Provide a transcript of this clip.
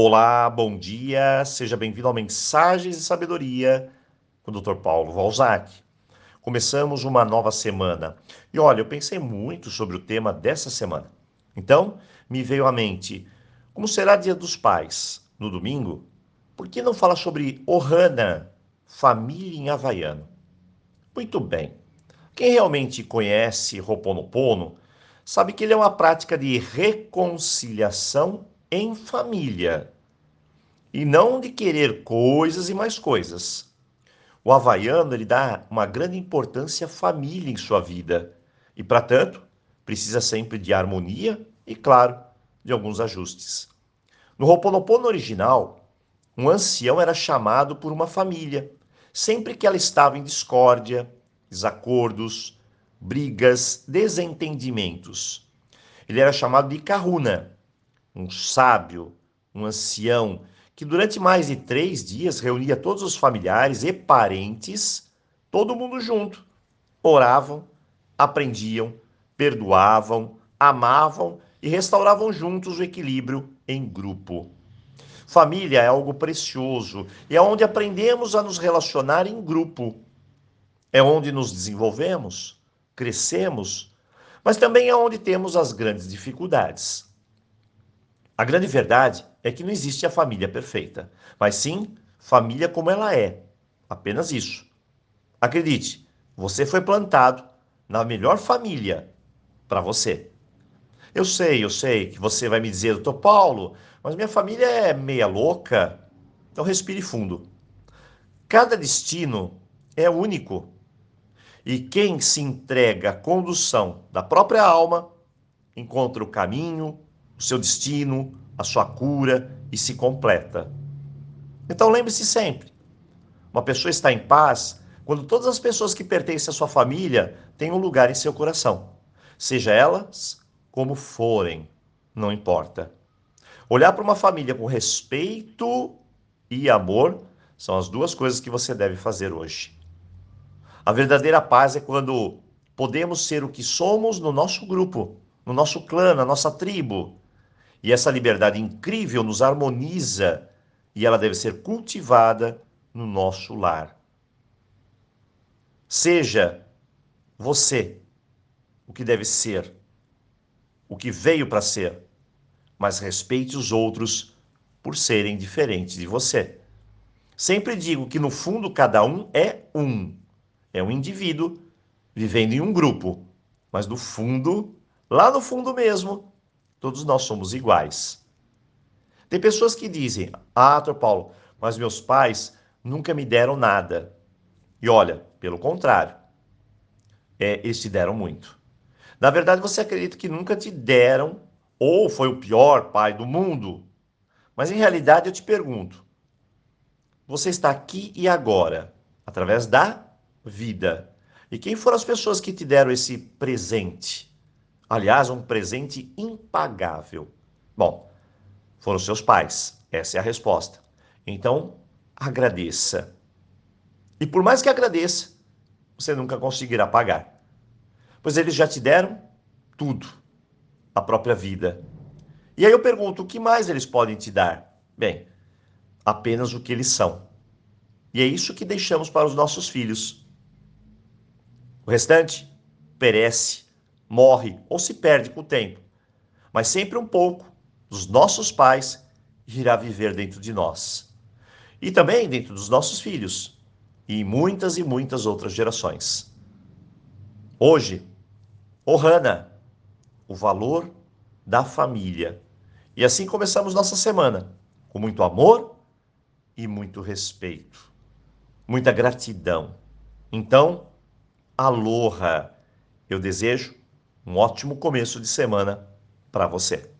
Olá, bom dia, seja bem-vindo ao Mensagens de Sabedoria com o Dr. Paulo Valzac. Começamos uma nova semana e olha, eu pensei muito sobre o tema dessa semana. Então, me veio à mente: como será Dia dos Pais no domingo? Por que não fala sobre Ohana, família em havaiano? Muito bem. Quem realmente conhece Ho'oponopono sabe que ele é uma prática de reconciliação em família e não de querer coisas e mais coisas. O havaiano ele dá uma grande importância à família em sua vida e, para tanto, precisa sempre de harmonia e, claro, de alguns ajustes. No Ho'oponopono original, um ancião era chamado por uma família sempre que ela estava em discórdia, desacordos, brigas, desentendimentos. Ele era chamado de Kahuna, um sábio, um ancião, que durante mais de três dias reunia todos os familiares e parentes, todo mundo junto. Oravam, aprendiam, perdoavam, amavam e restauravam juntos o equilíbrio em grupo. Família é algo precioso e é onde aprendemos a nos relacionar em grupo. É onde nos desenvolvemos, crescemos, mas também é onde temos as grandes dificuldades. A grande verdade é que não existe a família perfeita, mas sim família como ela é. Apenas isso. Acredite, você foi plantado na melhor família para você. Eu sei, eu sei que você vai me dizer, doutor Paulo, mas minha família é meia louca. Então respire fundo. Cada destino é único. E quem se entrega à condução da própria alma encontra o caminho, o seu destino, a sua cura e se completa. Então lembre-se sempre: uma pessoa está em paz quando todas as pessoas que pertencem à sua família têm um lugar em seu coração, seja elas como forem, não importa. Olhar para uma família com respeito e amor são as duas coisas que você deve fazer hoje. A verdadeira paz é quando podemos ser o que somos no nosso grupo, no nosso clã, na nossa tribo, e essa liberdade incrível nos harmoniza e ela deve ser cultivada no nosso lar. Seja você o que deve ser, o que veio para ser, mas respeite os outros por serem diferentes de você. Sempre digo que no fundo cada um é um, é um indivíduo vivendo em um grupo, mas no fundo, lá no fundo mesmo, Todos nós somos iguais. Tem pessoas que dizem: Ah, Dr. Paulo, mas meus pais nunca me deram nada. E olha, pelo contrário, é, eles te deram muito. Na verdade, você acredita que nunca te deram, ou foi o pior pai do mundo. Mas em realidade, eu te pergunto: você está aqui e agora, através da vida. E quem foram as pessoas que te deram esse presente? Aliás, um presente impagável. Bom, foram seus pais. Essa é a resposta. Então, agradeça. E por mais que agradeça, você nunca conseguirá pagar. Pois eles já te deram tudo, a própria vida. E aí eu pergunto, o que mais eles podem te dar? Bem, apenas o que eles são. E é isso que deixamos para os nossos filhos. O restante perece morre ou se perde com o tempo, mas sempre um pouco dos nossos pais irá viver dentro de nós. E também dentro dos nossos filhos e muitas e muitas outras gerações. Hoje, Ohana, o valor da família. E assim começamos nossa semana, com muito amor e muito respeito, muita gratidão. Então, aloha! Eu desejo um ótimo começo de semana para você.